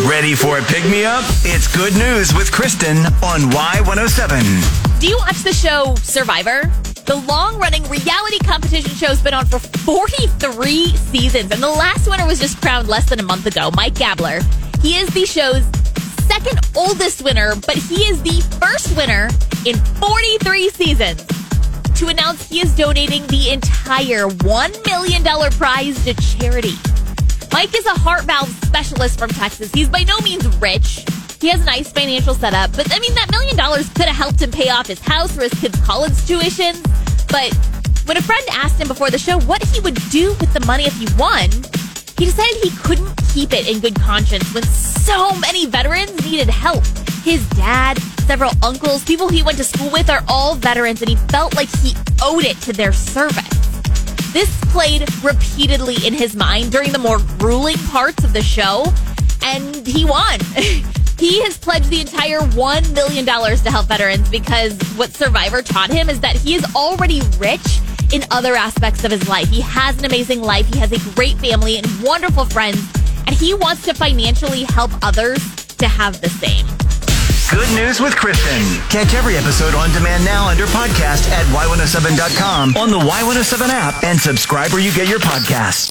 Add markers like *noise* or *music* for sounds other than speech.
Ready for a pick me up? It's good news with Kristen on Y107. Do you watch the show Survivor? The long running reality competition show has been on for 43 seasons, and the last winner was just crowned less than a month ago, Mike Gabler. He is the show's second oldest winner, but he is the first winner in 43 seasons to announce he is donating the entire $1 million prize to charity. Mike is a heart valve specialist from Texas. He's by no means rich. He has a nice financial setup, but I mean, that million dollars could have helped him pay off his house or his kids' college tuition. But when a friend asked him before the show what he would do with the money if he won, he decided he couldn't keep it in good conscience when so many veterans needed help. His dad, several uncles, people he went to school with are all veterans, and he felt like he owed it to their service. This played repeatedly in his mind during the more grueling parts of the show, and he won. *laughs* he has pledged the entire $1 million to help veterans because what Survivor taught him is that he is already rich in other aspects of his life. He has an amazing life, he has a great family and wonderful friends, and he wants to financially help others to have the same. Good news with Kristen. Catch every episode on demand now under podcast at Y107.com on the Y107 app and subscribe where you get your podcasts.